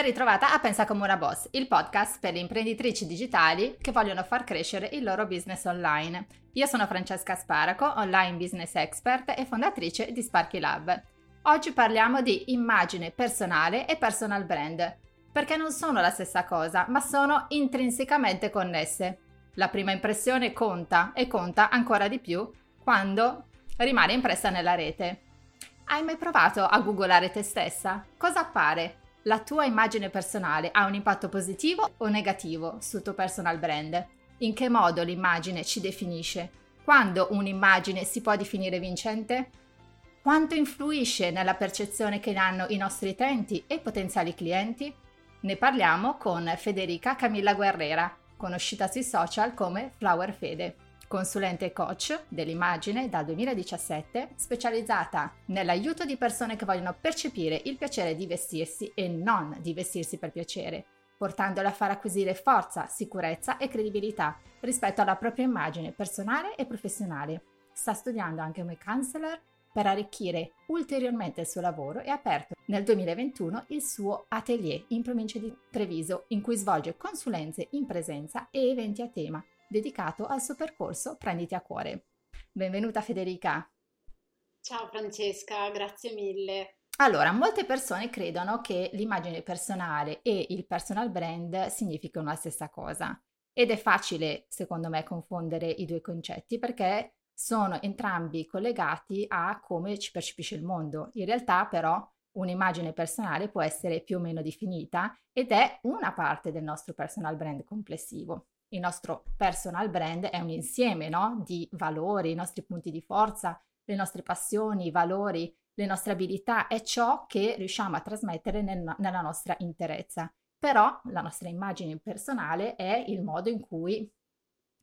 Ben ritrovata a Pensa come una boss, il podcast per le imprenditrici digitali che vogliono far crescere il loro business online. Io sono Francesca Sparaco, online business expert e fondatrice di Sparky Lab. Oggi parliamo di immagine personale e personal brand, perché non sono la stessa cosa, ma sono intrinsecamente connesse. La prima impressione conta e conta ancora di più quando rimane impressa nella rete. Hai mai provato a googolare te stessa? Cosa appare? La tua immagine personale ha un impatto positivo o negativo sul tuo personal brand? In che modo l'immagine ci definisce? Quando un'immagine si può definire vincente? Quanto influisce nella percezione che ne hanno i nostri utenti e potenziali clienti? Ne parliamo con Federica Camilla Guerrera, conosciuta sui social come Flower Fede consulente e coach dell'immagine dal 2017, specializzata nell'aiuto di persone che vogliono percepire il piacere di vestirsi e non di vestirsi per piacere, portandole a far acquisire forza, sicurezza e credibilità rispetto alla propria immagine personale e professionale. Sta studiando anche come counselor per arricchire ulteriormente il suo lavoro e ha aperto nel 2021 il suo atelier in provincia di Treviso in cui svolge consulenze in presenza e eventi a tema dedicato al suo percorso Prenditi a cuore. Benvenuta Federica. Ciao Francesca, grazie mille. Allora, molte persone credono che l'immagine personale e il personal brand significano la stessa cosa ed è facile, secondo me, confondere i due concetti perché sono entrambi collegati a come ci percepisce il mondo. In realtà, però, un'immagine personale può essere più o meno definita ed è una parte del nostro personal brand complessivo il nostro personal brand è un insieme no? di valori, i nostri punti di forza, le nostre passioni, i valori, le nostre abilità, è ciò che riusciamo a trasmettere nel, nella nostra interezza. Però la nostra immagine personale è il modo in cui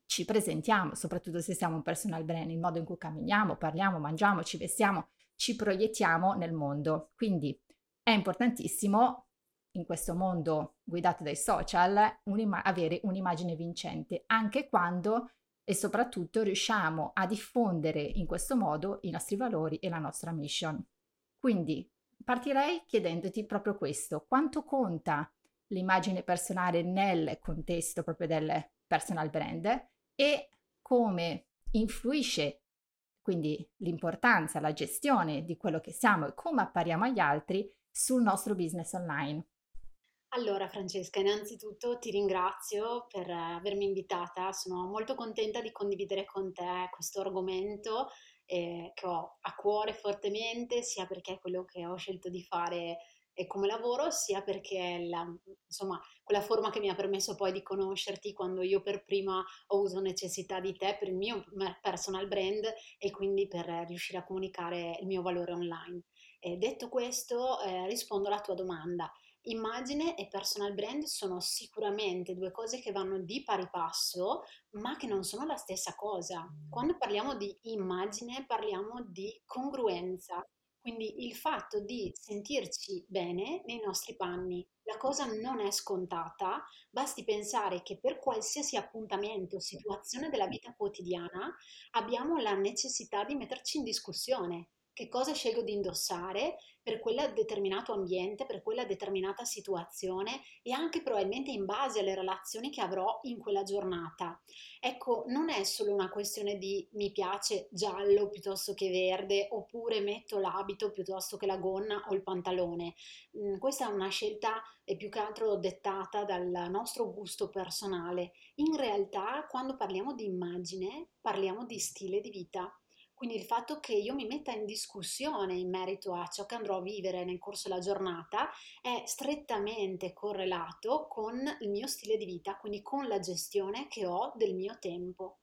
ci presentiamo, soprattutto se siamo un personal brand, il modo in cui camminiamo, parliamo, mangiamo, ci vestiamo, ci proiettiamo nel mondo. Quindi è importantissimo in questo mondo guidato dai social un'ima- avere un'immagine vincente, anche quando e soprattutto riusciamo a diffondere in questo modo i nostri valori e la nostra mission. Quindi partirei chiedendoti proprio questo, quanto conta l'immagine personale nel contesto proprio del personal brand e come influisce quindi l'importanza, la gestione di quello che siamo e come appariamo agli altri sul nostro business online. Allora Francesca, innanzitutto ti ringrazio per avermi invitata, sono molto contenta di condividere con te questo argomento eh, che ho a cuore fortemente, sia perché è quello che ho scelto di fare come lavoro, sia perché la, insomma, quella forma che mi ha permesso poi di conoscerti quando io per prima ho avuto necessità di te per il mio personal brand e quindi per riuscire a comunicare il mio valore online. E detto questo, eh, rispondo alla tua domanda. Immagine e personal brand sono sicuramente due cose che vanno di pari passo, ma che non sono la stessa cosa. Quando parliamo di immagine parliamo di congruenza, quindi il fatto di sentirci bene nei nostri panni. La cosa non è scontata, basti pensare che per qualsiasi appuntamento o situazione della vita quotidiana abbiamo la necessità di metterci in discussione che cosa scelgo di indossare per quel determinato ambiente, per quella determinata situazione e anche probabilmente in base alle relazioni che avrò in quella giornata. Ecco, non è solo una questione di mi piace giallo piuttosto che verde oppure metto l'abito piuttosto che la gonna o il pantalone. Mm, questa è una scelta più che altro dettata dal nostro gusto personale. In realtà, quando parliamo di immagine, parliamo di stile di vita. Quindi il fatto che io mi metta in discussione in merito a ciò che andrò a vivere nel corso della giornata è strettamente correlato con il mio stile di vita, quindi con la gestione che ho del mio tempo.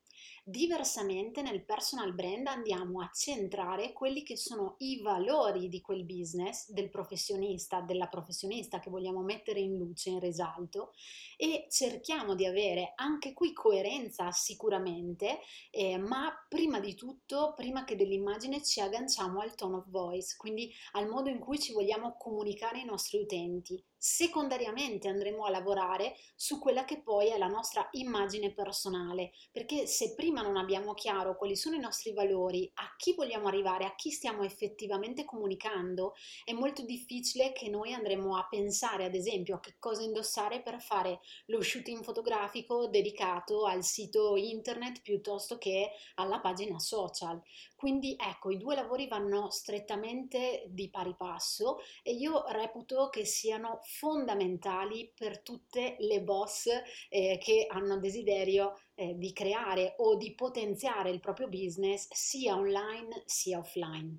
Diversamente nel personal brand andiamo a centrare quelli che sono i valori di quel business, del professionista, della professionista che vogliamo mettere in luce, in risalto e cerchiamo di avere anche qui coerenza sicuramente, eh, ma prima di tutto, prima che dell'immagine ci agganciamo al tone of voice, quindi al modo in cui ci vogliamo comunicare ai nostri utenti. Secondariamente andremo a lavorare su quella che poi è la nostra immagine personale, perché se prima non abbiamo chiaro quali sono i nostri valori, a chi vogliamo arrivare, a chi stiamo effettivamente comunicando, è molto difficile che noi andremo a pensare, ad esempio, a che cosa indossare per fare lo shooting fotografico dedicato al sito internet piuttosto che alla pagina social. Quindi ecco, i due lavori vanno strettamente di pari passo e io reputo che siano fondamentali per tutte le boss eh, che hanno desiderio eh, di creare o di potenziare il proprio business sia online sia offline.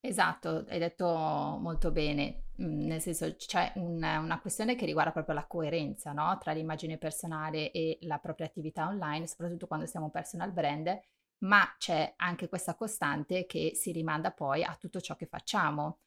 Esatto, hai detto molto bene, mm, nel senso c'è un, una questione che riguarda proprio la coerenza no? tra l'immagine personale e la propria attività online, soprattutto quando siamo personal brand, ma c'è anche questa costante che si rimanda poi a tutto ciò che facciamo.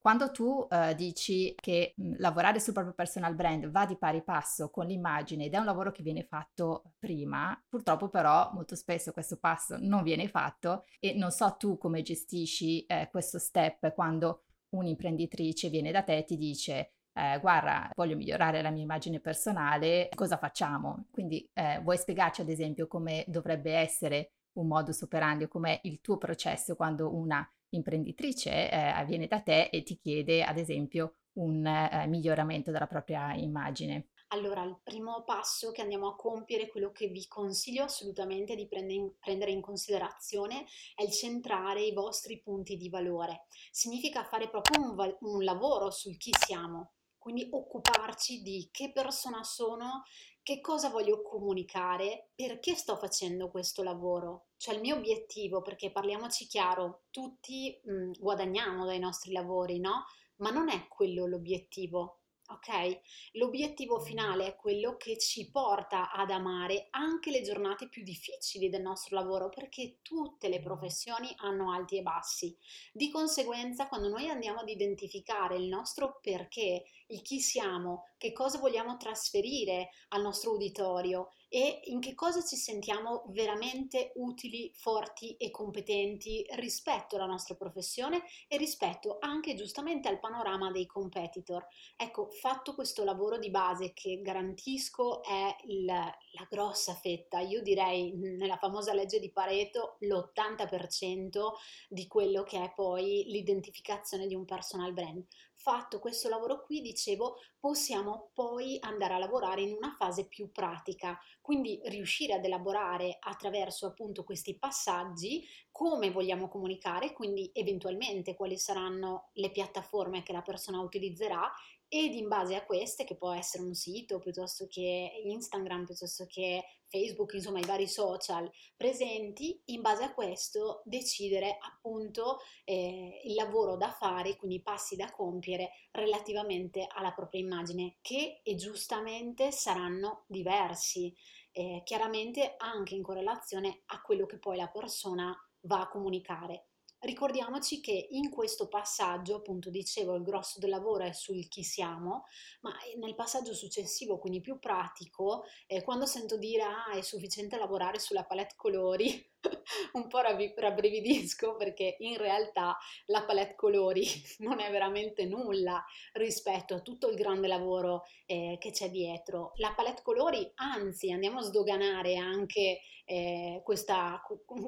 Quando tu uh, dici che mh, lavorare sul proprio personal brand va di pari passo con l'immagine ed è un lavoro che viene fatto prima, purtroppo però molto spesso questo passo non viene fatto e non so tu come gestisci eh, questo step quando un'imprenditrice viene da te e ti dice eh, guarda, voglio migliorare la mia immagine personale, cosa facciamo? Quindi eh, vuoi spiegarci ad esempio come dovrebbe essere un modus operandi o com'è il tuo processo quando una imprenditrice eh, viene da te e ti chiede ad esempio un eh, miglioramento della propria immagine? Allora, il primo passo che andiamo a compiere, quello che vi consiglio assolutamente di prendere in considerazione, è il centrare i vostri punti di valore. Significa fare proprio un, val- un lavoro sul chi siamo, quindi occuparci di che persona sono, che cosa voglio comunicare, perché sto facendo questo lavoro, cioè il mio obiettivo, perché parliamoci chiaro, tutti mh, guadagniamo dai nostri lavori, no? Ma non è quello l'obiettivo ok? L'obiettivo finale è quello che ci porta ad amare anche le giornate più difficili del nostro lavoro, perché tutte le professioni hanno alti e bassi. Di conseguenza, quando noi andiamo ad identificare il nostro perché, il chi siamo, che cosa vogliamo trasferire al nostro uditorio e in che cosa ci sentiamo veramente utili, forti e competenti rispetto alla nostra professione e rispetto anche giustamente al panorama dei competitor. Ecco, fatto questo lavoro di base che garantisco è il, la grossa fetta, io direi nella famosa legge di Pareto l'80% di quello che è poi l'identificazione di un personal brand fatto questo lavoro qui, dicevo, possiamo poi andare a lavorare in una fase più pratica, quindi riuscire ad elaborare attraverso appunto questi passaggi come vogliamo comunicare, quindi eventualmente quali saranno le piattaforme che la persona utilizzerà ed in base a queste, che può essere un sito piuttosto che Instagram, piuttosto che Facebook, insomma i vari social presenti, in base a questo decidere appunto eh, il lavoro da fare, quindi i passi da compiere relativamente alla propria immagine, che e giustamente saranno diversi, eh, chiaramente anche in correlazione a quello che poi la persona va a comunicare. Ricordiamoci che in questo passaggio, appunto dicevo, il grosso del lavoro è sul chi siamo, ma nel passaggio successivo, quindi più pratico, eh, quando sento dire ah è sufficiente lavorare sulla palette colori, un po' rabbrividisco perché in realtà la palette colori non è veramente nulla rispetto a tutto il grande lavoro eh, che c'è dietro. La palette colori, anzi, andiamo a sdoganare anche eh, questa,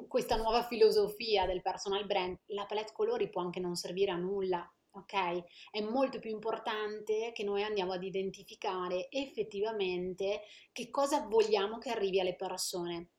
questa nuova filosofia del personal brand. La palette colori può anche non servire a nulla, ok? È molto più importante che noi andiamo ad identificare effettivamente che cosa vogliamo che arrivi alle persone.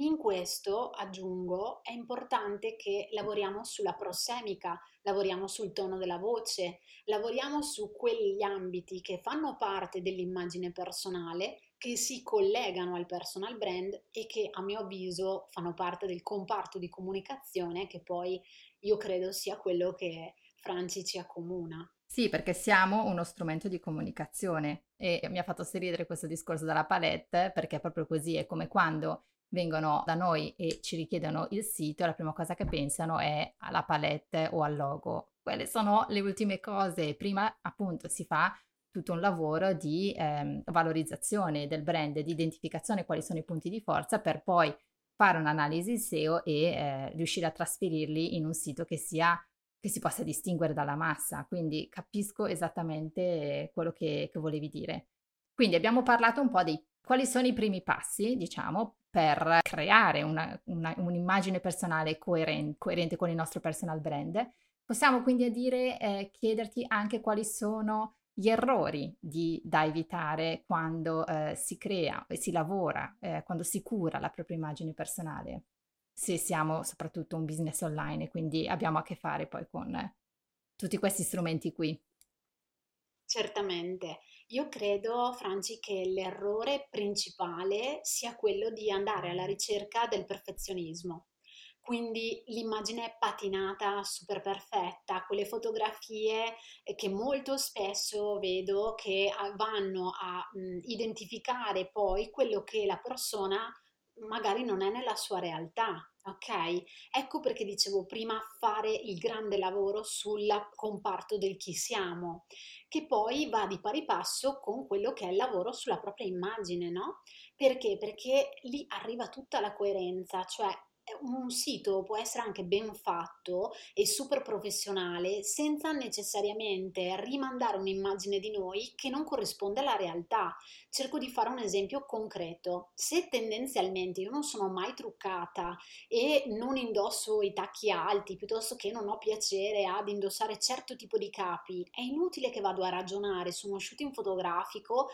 In questo, aggiungo, è importante che lavoriamo sulla prossemica, lavoriamo sul tono della voce, lavoriamo su quegli ambiti che fanno parte dell'immagine personale, che si collegano al personal brand e che a mio avviso fanno parte del comparto di comunicazione che poi io credo sia quello che Franci ci accomuna. Sì, perché siamo uno strumento di comunicazione e mi ha fatto sorridere questo discorso della palette perché è proprio così, è come quando vengono da noi e ci richiedono il sito, la prima cosa che pensano è alla palette o al logo. Quelle sono le ultime cose. Prima appunto si fa tutto un lavoro di ehm, valorizzazione del brand, di identificazione quali sono i punti di forza per poi fare un'analisi SEO e eh, riuscire a trasferirli in un sito che sia che si possa distinguere dalla massa. Quindi capisco esattamente quello che, che volevi dire. Quindi abbiamo parlato un po' dei quali sono i primi passi, diciamo, per creare una, una, un'immagine personale coerente, coerente, con il nostro personal brand. Possiamo quindi dire, eh, chiederti anche quali sono gli errori di, da evitare quando eh, si crea e si lavora, eh, quando si cura la propria immagine personale, se siamo soprattutto un business online e quindi abbiamo a che fare poi con tutti questi strumenti qui. Certamente. Io credo, Franci, che l'errore principale sia quello di andare alla ricerca del perfezionismo. Quindi l'immagine patinata, super perfetta, quelle fotografie che molto spesso vedo che vanno a mh, identificare poi quello che la persona magari non è nella sua realtà, ok? Ecco perché dicevo prima fare il grande lavoro sul comparto del chi siamo, che poi va di pari passo con quello che è il lavoro sulla propria immagine, no? Perché? Perché lì arriva tutta la coerenza, cioè un sito può essere anche ben fatto e super professionale senza necessariamente rimandare un'immagine di noi che non corrisponde alla realtà. Cerco di fare un esempio concreto. Se tendenzialmente io non sono mai truccata e non indosso i tacchi alti, piuttosto che non ho piacere ad indossare certo tipo di capi, è inutile che vado a ragionare su uno shooting fotografico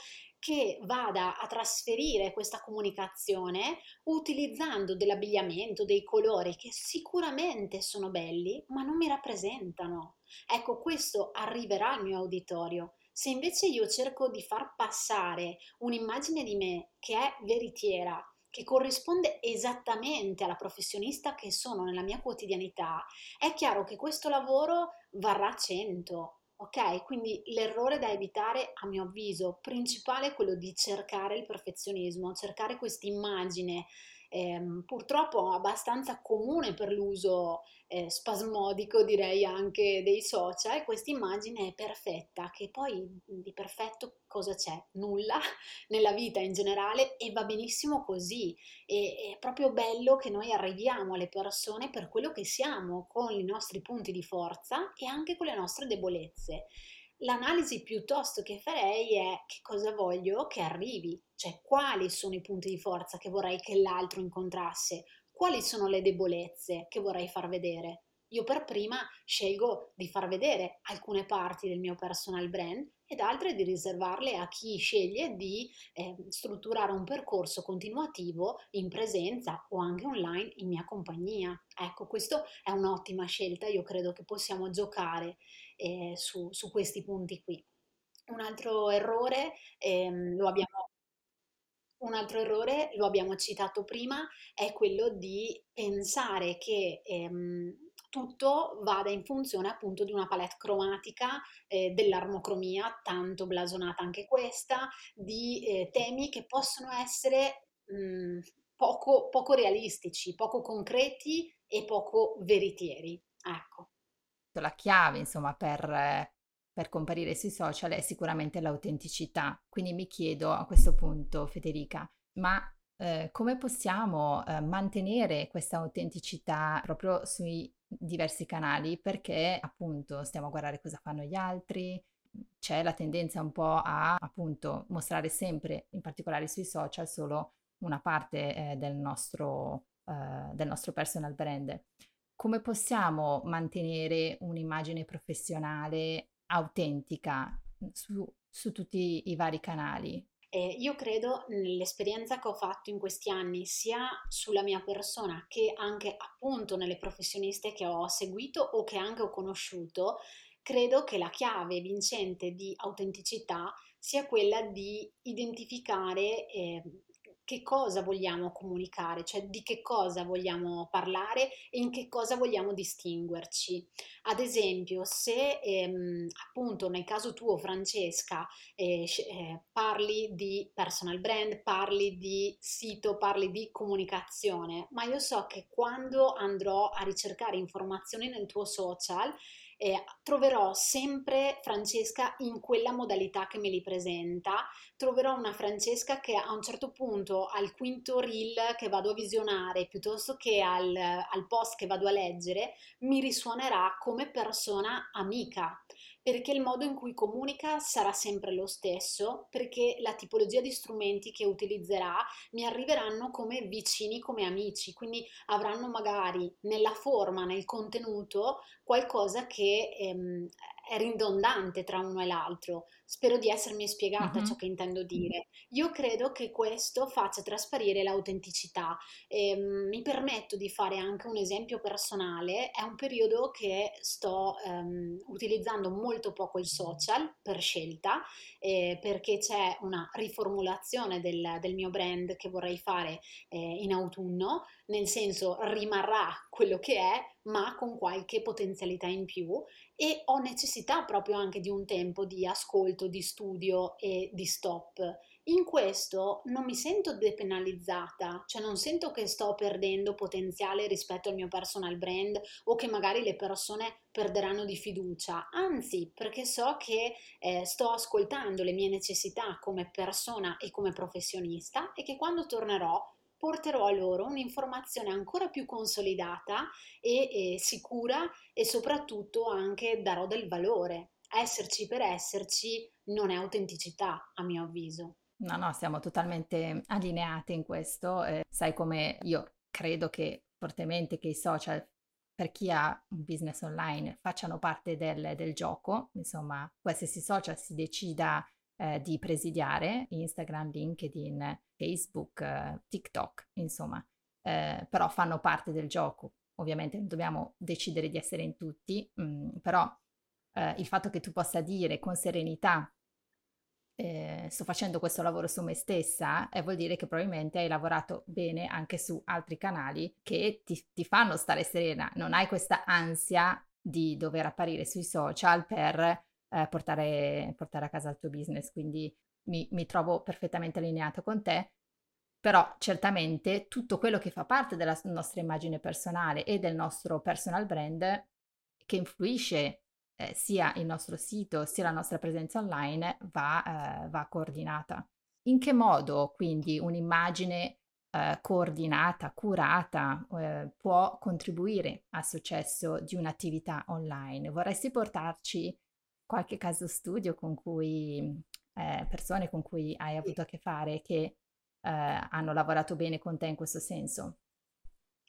che vada a trasferire questa comunicazione utilizzando dell'abbigliamento, dei colori che sicuramente sono belli, ma non mi rappresentano. Ecco, questo arriverà al mio auditorio. Se invece io cerco di far passare un'immagine di me che è veritiera, che corrisponde esattamente alla professionista che sono nella mia quotidianità, è chiaro che questo lavoro varrà 100, Ok, quindi l'errore da evitare, a mio avviso, principale è quello di cercare il perfezionismo, cercare questa immagine ehm, purtroppo abbastanza comune per l'uso eh, spasmodico, direi anche dei social, questa immagine è perfetta, che poi di perfetto cosa c'è? Nulla nella vita in generale e va benissimo così. E, è proprio bello che noi arriviamo alle persone per quello che siamo, con i nostri punti di forza e anche con le nostre debolezze. L'analisi piuttosto che farei è che cosa voglio che arrivi, cioè quali sono i punti di forza che vorrei che l'altro incontrasse, quali sono le debolezze che vorrei far vedere. Io per prima scelgo di far vedere alcune parti del mio personal brand ed altre di riservarle a chi sceglie di eh, strutturare un percorso continuativo in presenza o anche online in mia compagnia. Ecco, questa è un'ottima scelta, io credo che possiamo giocare eh, su, su, questi punti qui. Un altro errore ehm, lo abbiamo un altro errore, lo abbiamo citato prima, è quello di pensare che ehm, tutto vada in funzione appunto di una palette cromatica, eh, dell'armocromia, tanto blasonata anche questa, di eh, temi che possono essere mh, poco, poco realistici, poco concreti e poco veritieri. Ecco la chiave, insomma, per, per comparire sui social è sicuramente l'autenticità. Quindi mi chiedo a questo punto, Federica, ma eh, come possiamo eh, mantenere questa autenticità proprio sui diversi canali? Perché appunto stiamo a guardare cosa fanno gli altri, c'è la tendenza un po' a appunto mostrare sempre, in particolare sui social, solo una parte eh, del, nostro, eh, del nostro personal brand come possiamo mantenere un'immagine professionale autentica su, su tutti i vari canali? Eh, io credo nell'esperienza che ho fatto in questi anni, sia sulla mia persona che anche appunto nelle professioniste che ho seguito o che anche ho conosciuto, credo che la chiave vincente di autenticità sia quella di identificare eh, che cosa vogliamo comunicare, cioè di che cosa vogliamo parlare e in che cosa vogliamo distinguerci. Ad esempio, se ehm, appunto nel caso tuo, Francesca, eh, eh, parli di personal brand, parli di sito, parli di comunicazione, ma io so che quando andrò a ricercare informazioni nel tuo social, eh, troverò sempre Francesca in quella modalità che me li presenta, troverò una Francesca che a un certo punto al quinto reel che vado a visionare piuttosto che al, al post che vado a leggere mi risuonerà come persona amica perché il modo in cui comunica sarà sempre lo stesso, perché la tipologia di strumenti che utilizzerà mi arriveranno come vicini, come amici, quindi avranno magari nella forma, nel contenuto, qualcosa che ehm, è ridondante tra uno e l'altro. Spero di essermi spiegata mm-hmm. ciò che intendo dire. Io credo che questo faccia trasparire l'autenticità. E, um, mi permetto di fare anche un esempio personale. È un periodo che sto um, utilizzando molto poco il social per scelta, eh, perché c'è una riformulazione del, del, mio brand che vorrei fare eh, in autunno, nel senso rimarrà quello che è, ma con qualche potenzialità in più e ho necessità proprio anche di un tempo di ascolto, di studio e di stop. In questo non mi sento depenalizzata, cioè non sento che sto perdendo potenziale rispetto al mio personal brand o che magari le persone perderanno di fiducia, anzi perché so che eh, sto ascoltando le mie necessità come persona e come professionista e che quando tornerò porterò a loro un'informazione ancora più consolidata e, e sicura e soprattutto anche darò del valore. Esserci per esserci non è autenticità, a mio avviso. No, no, siamo totalmente allineate in questo. Eh, sai come io credo che fortemente che i social per chi ha un business online facciano parte del, del gioco, insomma, qualsiasi social si decida eh, di presidiare, Instagram, LinkedIn, Facebook, eh, TikTok, insomma, eh, però fanno parte del gioco. Ovviamente non dobbiamo decidere di essere in tutti, mh, mm, però eh, il fatto che tu possa dire con serenità eh, sto facendo questo lavoro su me stessa, eh, vuol dire che probabilmente hai lavorato bene anche su altri canali che ti, ti fanno stare serena, non hai questa ansia di dover apparire sui social per eh, portare, portare, a casa il tuo business, quindi mi, mi trovo perfettamente allineata con te, però certamente tutto quello che fa parte della nostra immagine personale e del nostro personal brand che influisce eh, sia il nostro sito sia la nostra presenza online va, eh, va coordinata. In che modo quindi un'immagine eh, coordinata, curata, eh, può contribuire al successo di un'attività online? Vorresti portarci qualche caso studio con cui, eh, persone con cui hai avuto a che fare che eh, hanno lavorato bene con te in questo senso?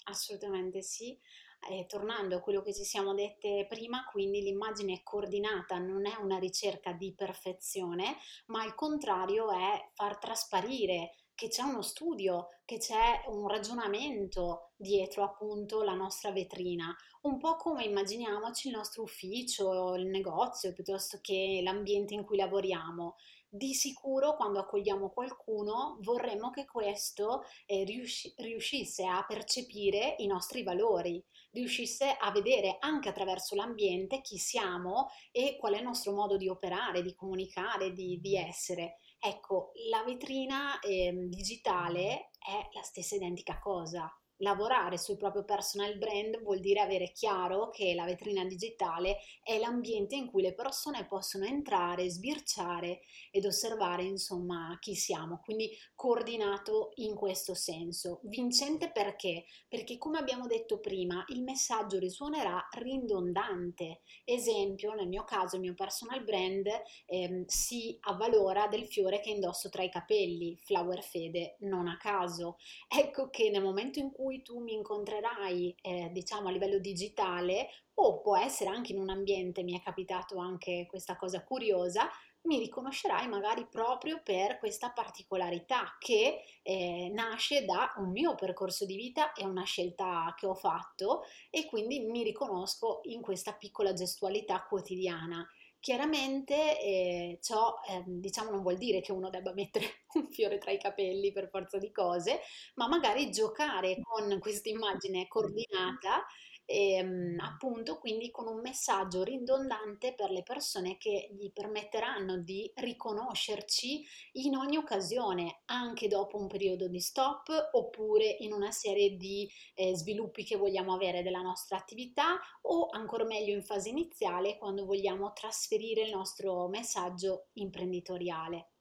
Assolutamente sì. Eh, tornando a quello che ci siamo dette prima, quindi l'immagine coordinata non è una ricerca di perfezione, ma al contrario è far trasparire che c'è uno studio, che c'è un ragionamento dietro appunto la nostra vetrina, un po' come immaginiamoci il nostro ufficio, il negozio, piuttosto che l'ambiente in cui lavoriamo. Di sicuro quando accogliamo qualcuno vorremmo che questo eh, riusci- riuscisse a percepire i nostri valori, riuscisse a vedere anche attraverso l'ambiente chi siamo e qual è il nostro modo di operare, di comunicare, di, di essere. Ecco, la vetrina eh, digitale è la stessa identica cosa lavorare sul proprio personal brand vuol dire avere chiaro che la vetrina digitale è l'ambiente in cui le persone possono entrare, sbirciare ed osservare insomma chi siamo, quindi coordinato in questo senso. Vincente perché? Perché come abbiamo detto prima il messaggio risuonerà ridondante. Esempio, nel mio caso il mio personal brand ehm, si avvalora del fiore che indosso tra i capelli, Flower Fede, non a caso. Ecco che nel momento in cui cui tu mi incontrerai, eh, diciamo, a livello digitale, o può essere anche in un ambiente, mi è capitato anche questa cosa curiosa, mi riconoscerai magari proprio per questa particolarità che eh, nasce da un mio percorso di vita e una scelta che ho fatto e quindi mi riconosco in questa piccola gestualità quotidiana. Chiaramente eh, ciò eh, diciamo non vuol dire che uno debba mettere un fiore tra i capelli per forza di cose, ma magari giocare con questa immagine coordinata e, ehm, appunto quindi con un messaggio ridondante per le persone che gli permetteranno di riconoscerci in ogni occasione, anche dopo un periodo di stop oppure in una serie di eh, sviluppi che vogliamo avere della nostra attività o ancora meglio in fase iniziale quando vogliamo trasferire il nostro messaggio imprenditoriale.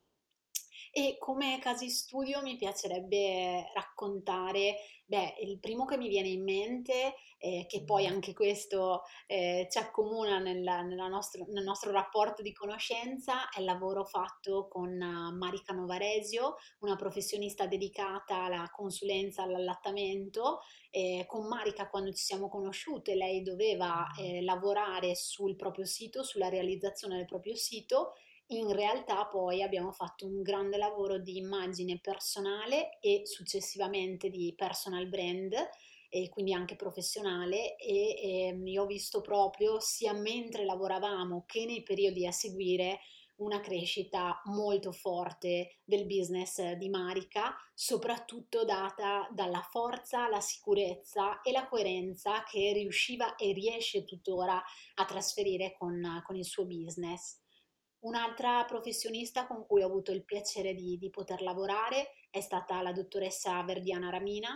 E come casi studio mi piacerebbe raccontare, beh, il primo che mi viene in mente, eh, che poi anche questo eh, ci accomuna nella, nella nostro, nel nostro rapporto di conoscenza, è il lavoro fatto con uh, Marica Novaresio, una professionista dedicata alla consulenza all'allattamento. Eh, con Marica quando ci siamo conosciute lei doveva eh, lavorare sul proprio sito, sulla realizzazione del proprio sito in realtà poi abbiamo fatto un grande lavoro di immagine personale e successivamente di personal brand e quindi anche professionale e, e ehm, io ho visto proprio sia mentre lavoravamo che nei periodi a seguire una crescita molto forte del business di Marica, soprattutto data dalla forza, la sicurezza e la coerenza che riusciva e riesce tuttora a trasferire con, con il suo business. Un'altra professionista con cui ho avuto il piacere di, di poter lavorare è stata la dottoressa Verdiana Ramina,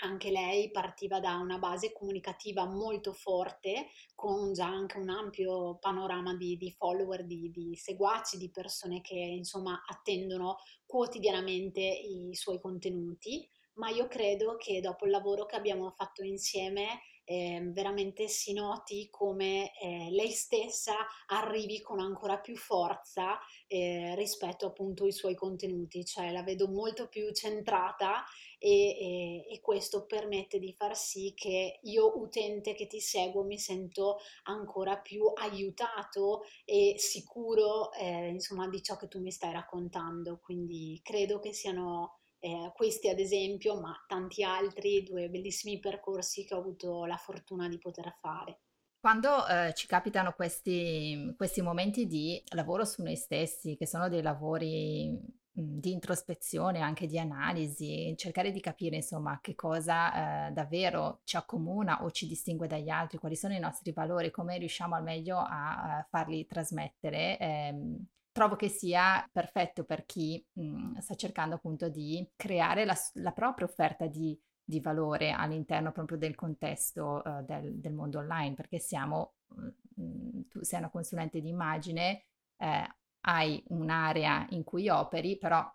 anche lei partiva da una base comunicativa molto forte, con già anche un ampio panorama di, di follower, di, di, seguaci, di persone che insomma attendono quotidianamente i suoi contenuti. Ma io credo che dopo il lavoro che abbiamo fatto insieme eh, veramente si noti come eh, lei stessa arrivi con ancora più forza eh, rispetto appunto ai suoi contenuti, cioè la vedo molto più centrata e, e, e, questo permette di far sì che io utente che ti seguo mi sento ancora più aiutato e sicuro eh, insomma di ciò che tu mi stai raccontando, quindi credo che siano eh, questi ad esempio, ma tanti altri, due bellissimi percorsi che ho avuto la fortuna di poter fare. Quando eh, ci capitano questi, questi, momenti di lavoro su noi stessi, che sono dei lavori mh, di introspezione, anche di analisi, cercare di capire insomma che cosa eh, davvero ci accomuna o ci distingue dagli altri, quali sono i nostri valori, come riusciamo al meglio a, a farli trasmettere, ehm, trovo che sia perfetto per chi mh, mhmm, sta cercando appunto di creare la, la propria offerta di, di, valore all'interno proprio del contesto uh, del, del, mondo online, perché siamo, mh, mhmm, tu sei una consulente di immagine, eh, hai un'area in cui operi, però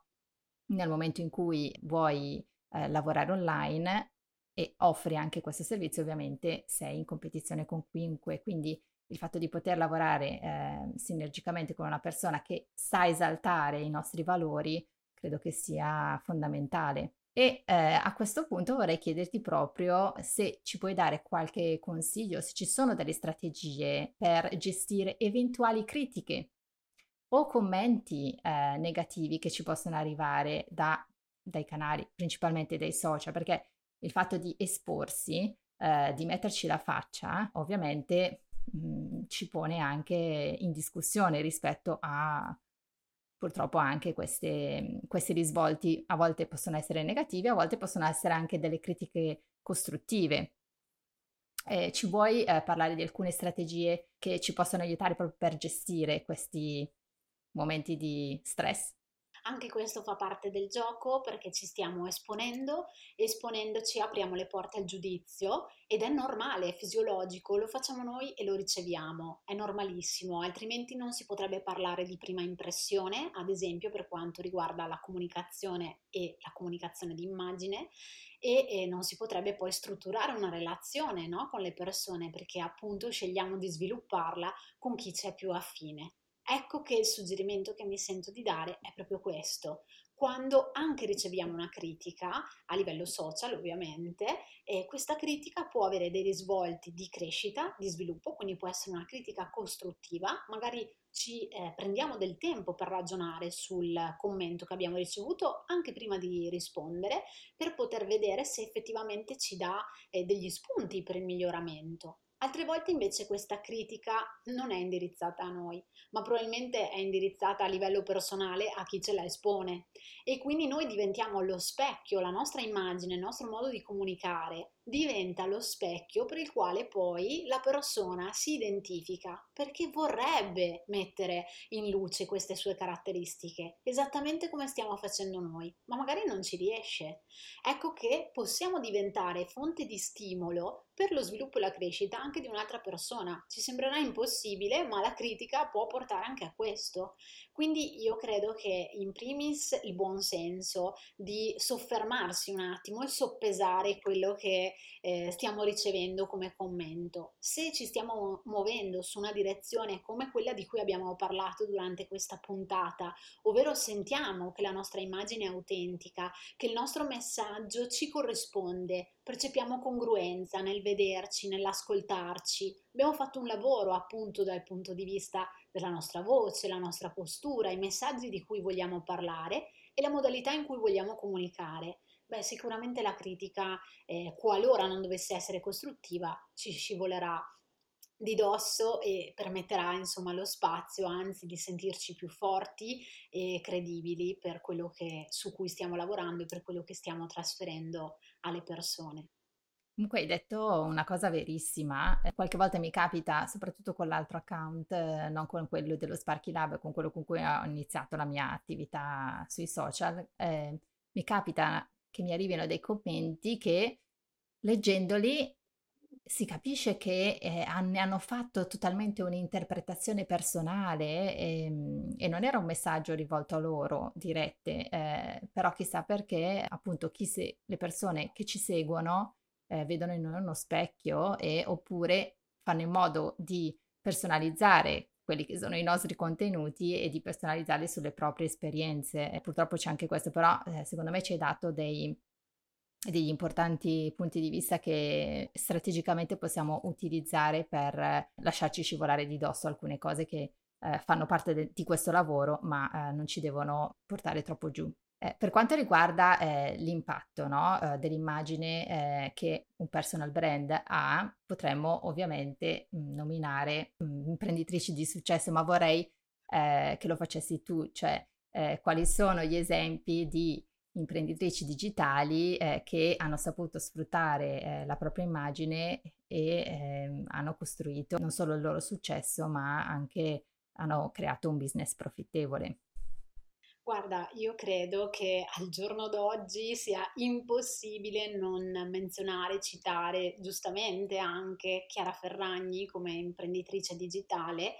nel momento in cui vuoi eh, lavorare online e offri anche questo servizio, ovviamente sei in competizione con chiunque, quindi il fatto di poter lavorare eh, sinergicamente con una persona che sa esaltare i nostri valori, credo che sia fondamentale. E eh, a questo punto vorrei chiederti proprio se ci puoi dare qualche consiglio, se ci sono delle strategie per gestire eventuali critiche o commenti eh, negativi che ci possono arrivare da, dai canali, principalmente dai social, perché il fatto di esporsi, eh, di metterci la faccia, ovviamente mh, ci pone anche in discussione rispetto a purtroppo anche queste, questi risvolti a volte possono essere negativi, a volte possono essere anche delle critiche costruttive. Eh, ci vuoi eh, parlare di alcune strategie che ci possono aiutare proprio per gestire questi momenti di stress? Anche questo fa parte del gioco perché ci stiamo esponendo, esponendoci apriamo le porte al giudizio ed è normale, è fisiologico, lo facciamo noi e lo riceviamo, è normalissimo, altrimenti non si potrebbe parlare di prima impressione, ad esempio per quanto riguarda la comunicazione e la comunicazione di immagine e, e, non si potrebbe poi strutturare una relazione no, con le persone perché appunto scegliamo di svilupparla con chi c'è più affine. Ecco che il suggerimento che mi sento di dare è proprio questo. Quando anche riceviamo una critica, a livello social ovviamente, eh, questa critica può avere dei risvolti di crescita, di sviluppo, quindi può essere una critica costruttiva, magari ci eh, prendiamo del tempo per ragionare sul commento che abbiamo ricevuto anche prima di rispondere, per poter vedere se effettivamente ci dà eh, degli spunti per il miglioramento. Altre volte invece questa critica non è indirizzata a noi, ma probabilmente è indirizzata a livello personale a chi ce la espone. E quindi noi diventiamo lo specchio, la nostra immagine, il nostro modo di comunicare diventa lo specchio per il quale poi la persona si identifica perché vorrebbe mettere in luce queste sue caratteristiche, esattamente come stiamo facendo noi, ma magari non ci riesce. Ecco che possiamo diventare fonte di stimolo per lo sviluppo e la crescita anche di un'altra persona. Ci sembrerà impossibile, ma la critica può portare anche a questo. Quindi io credo che in primis il buon senso di soffermarsi un attimo e soppesare quello che eh, stiamo ricevendo come commento. Se ci stiamo muovendo su una direzione come quella di cui abbiamo parlato durante questa puntata, ovvero sentiamo che la nostra immagine è autentica, che il nostro messaggio ci corrisponde, percepiamo congruenza nel vederci, nell'ascoltarci. Abbiamo fatto un lavoro appunto dal punto di vista della nostra voce, la nostra postura, i messaggi di cui vogliamo parlare e la modalità in cui vogliamo comunicare. Beh, sicuramente la critica, eh, qualora non dovesse essere costruttiva, ci scivolerà di dosso e permetterà insomma lo spazio anzi di sentirci più forti e credibili per quello che, su cui stiamo lavorando e per quello che stiamo trasferendo alle persone. Comunque hai detto una cosa verissima, eh, qualche volta mi capita, soprattutto con l'altro account, eh, non con quello dello Sparky Lab, con quello con cui ho iniziato la mia attività sui social, eh, mi capita che mi arrivino dei commenti che leggendoli si capisce che eh, ne hanno fatto totalmente un'interpretazione personale e, ehm, e, non era un messaggio rivolto a loro dirette, eh, però chissà perché appunto chi se, le persone che ci seguono eh, vedono in noi uno specchio e oppure fanno in modo di personalizzare quelli che sono i nostri contenuti e di personalizzarli sulle proprie esperienze. E purtroppo c'è anche questo, però eh, secondo me ci hai dato dei, degli importanti punti di vista che strategicamente possiamo utilizzare per lasciarci scivolare di dosso alcune cose che eh, fanno parte de- di questo lavoro, ma eh, non ci devono portare troppo giù. Eh, per quanto riguarda eh, l'impatto no, eh, dell'immagine eh, che un personal brand ha, potremmo ovviamente mh, mm, nominare mh, mm, imprenditrici di successo, ma vorrei eh, che lo facessi tu, cioè eh, quali sono gli esempi di imprenditrici digitali che hanno saputo sfruttare la propria immagine e ehm, hanno costruito non solo il loro successo, ma anche hanno creato un business profittevole. Guarda, io credo che al giorno d'oggi sia impossibile non menzionare, citare giustamente anche Chiara Ferragni come imprenditrice digitale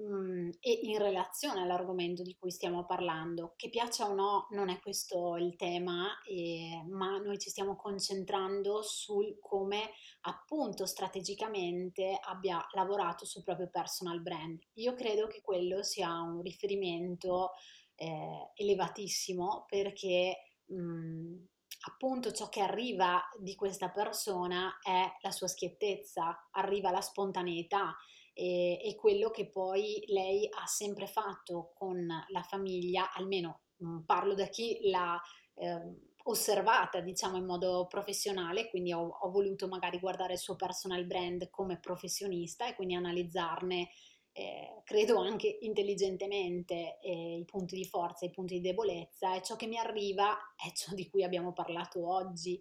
mm, e in relazione all'argomento di cui stiamo parlando. Che piaccia o no, non è questo il tema, eh, ma noi ci stiamo concentrando sul come appunto strategicamente abbia lavorato sul proprio personal brand. Io credo che quello sia un riferimento eh, elevatissimo perché mh, mhmm, appunto ciò che arriva di questa persona è la sua schiettezza, arriva la spontaneità e, e quello che poi lei ha sempre fatto con la famiglia, almeno mh, mhmm, parlo da chi l'ha eh, osservata diciamo in modo professionale, quindi ho, ho voluto magari guardare il suo personal brand come professionista e quindi analizzarne eh, credo anche intelligentemente eh, i punti di forza i punti di debolezza e ciò che mi arriva è ciò di cui abbiamo parlato oggi,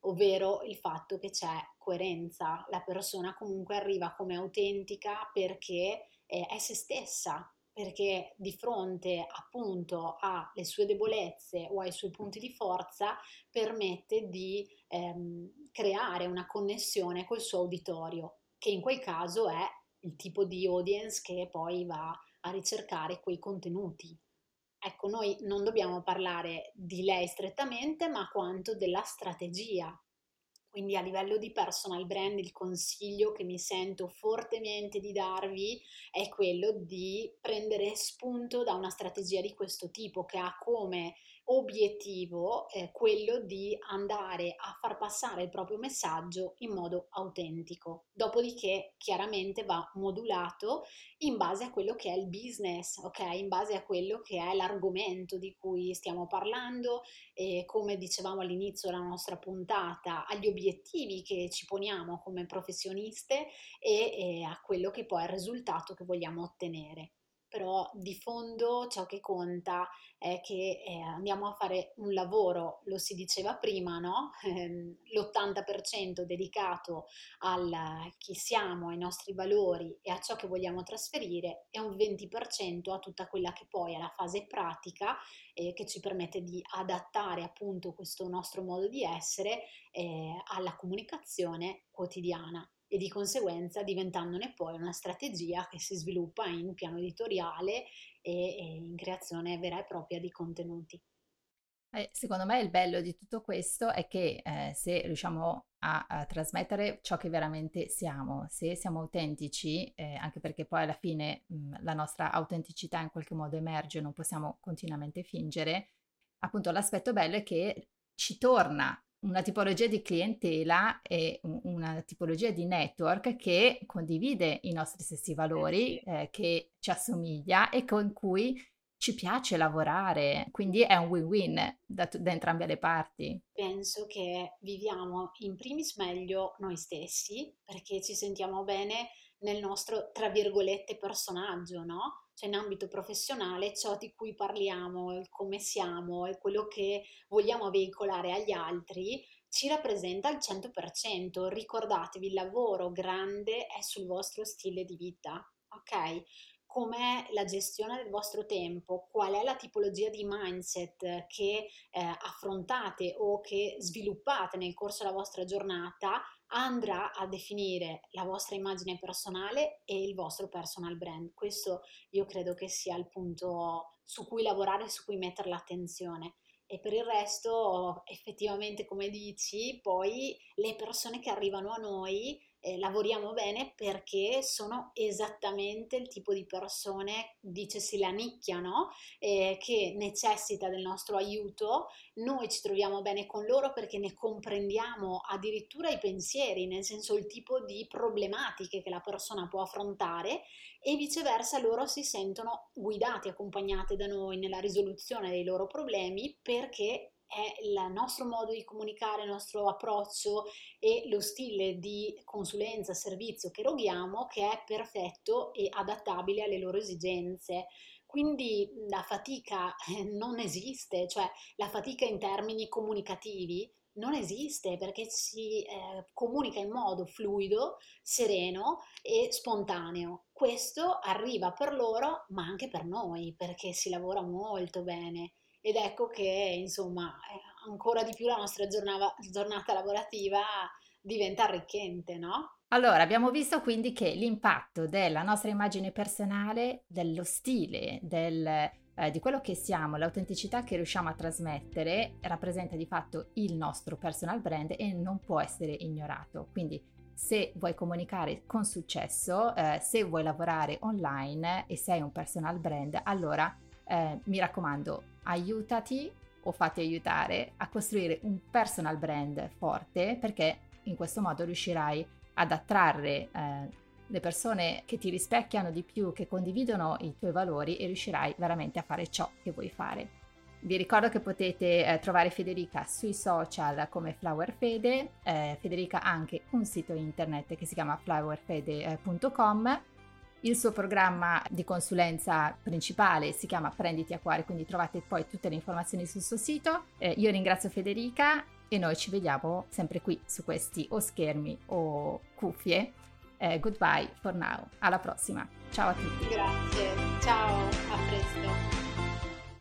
ovvero il fatto che c'è coerenza, la persona comunque arriva come autentica perché eh, è se stessa, perché di fronte appunto alle sue debolezze o ai suoi punti di forza permette di ehm, creare una connessione col suo uditorio, che in quel caso è il tipo di audience che poi va a ricercare quei contenuti. Ecco, noi non dobbiamo parlare di lei strettamente, ma quanto della strategia. Quindi a livello di personal brand il consiglio che mi sento fortemente di darvi è quello di prendere spunto da una strategia di questo tipo che ha come obiettivo eh, quello di andare a far passare il proprio messaggio in modo autentico. Dopodiché chiaramente va modulato in base a quello che è il business, ok? In base a quello che è l'argomento di cui stiamo parlando e come dicevamo all'inizio della nostra puntata, agli obiettivi che ci poniamo come professioniste e, e a quello che poi è il risultato che vogliamo ottenere però di fondo ciò che conta è che eh, andiamo a fare un lavoro, lo si diceva prima, no? Ehm, l'80% dedicato a chi siamo, ai nostri valori e a ciò che vogliamo trasferire e un 20% a tutta quella che poi è la fase pratica eh, che ci permette di adattare appunto questo nostro modo di essere eh, alla comunicazione quotidiana e di conseguenza diventandone poi una strategia che si sviluppa in piano editoriale e, e in creazione vera e propria di contenuti. Secondo me il bello di tutto questo è che eh, se riusciamo a, a, trasmettere ciò che veramente siamo, se siamo autentici, eh, anche perché poi alla fine mh, la nostra autenticità in qualche modo emerge, non possiamo continuamente fingere, appunto l'aspetto bello è che ci torna una tipologia di clientela e una tipologia di network che condivide i nostri stessi valori, eh, che ci assomiglia e con cui ci piace lavorare, quindi è un win-win da, da, entrambe le parti. Penso che viviamo in primis meglio noi stessi perché ci sentiamo bene nel nostro, tra virgolette, personaggio, no? Cioè in ambito professionale ciò di cui parliamo, come siamo e quello che vogliamo veicolare agli altri ci rappresenta al 100%. Ricordatevi, il lavoro grande è sul vostro stile di vita, ok? com'è la gestione del vostro tempo, qual è la tipologia di mindset che eh, affrontate o che sviluppate nel corso della vostra giornata, andrà a definire la vostra immagine personale e il vostro personal brand. Questo io credo che sia il punto su cui lavorare, su cui mettere l'attenzione. E per il resto, effettivamente, come dici, poi le persone che arrivano a noi eh, lavoriamo bene perché sono esattamente il tipo di persone, dicesi la nicchia, no? eh, che necessita del nostro aiuto. Noi ci troviamo bene con loro perché ne comprendiamo addirittura i pensieri, nel senso il tipo di problematiche che la persona può affrontare e viceversa loro si sentono guidati, accompagnati da noi nella risoluzione dei loro problemi perché è il nostro modo di comunicare, il nostro approccio e lo stile di consulenza, servizio che eroghiamo che è perfetto e adattabile alle loro esigenze. Quindi la fatica eh, non esiste, cioè la fatica in termini comunicativi non esiste perché si eh, comunica in modo fluido, sereno e spontaneo. Questo arriva per loro, ma anche per noi, perché si lavora molto bene ed ecco che insomma ancora di più la nostra giornata, giornata lavorativa diventa arricchente, no? Allora, abbiamo visto quindi che l'impatto della nostra immagine personale, dello stile, del, eh, di quello che siamo, l'autenticità che riusciamo a trasmettere, rappresenta di fatto il nostro personal brand e non può essere ignorato. Quindi se vuoi comunicare con successo, eh, se vuoi lavorare online e sei un personal brand, allora eh, mi raccomando, aiutati o fatti aiutare a costruire un personal brand forte perché in questo modo riuscirai ad attrarre eh, le persone che ti rispecchiano di più, che condividono i tuoi valori e riuscirai veramente a fare ciò che vuoi fare. Vi ricordo che potete eh, trovare Federica sui social come Flowerfede, eh, Federica ha anche un sito internet che si chiama flowerfede.com il suo programma di consulenza principale si chiama Prenditi a cuore, quindi trovate poi tutte le informazioni sul suo sito. Eh, io ringrazio Federica e noi ci vediamo sempre qui su questi o schermi o cuffie. Eh, goodbye for now, alla prossima. Ciao a tutti. Grazie, ciao.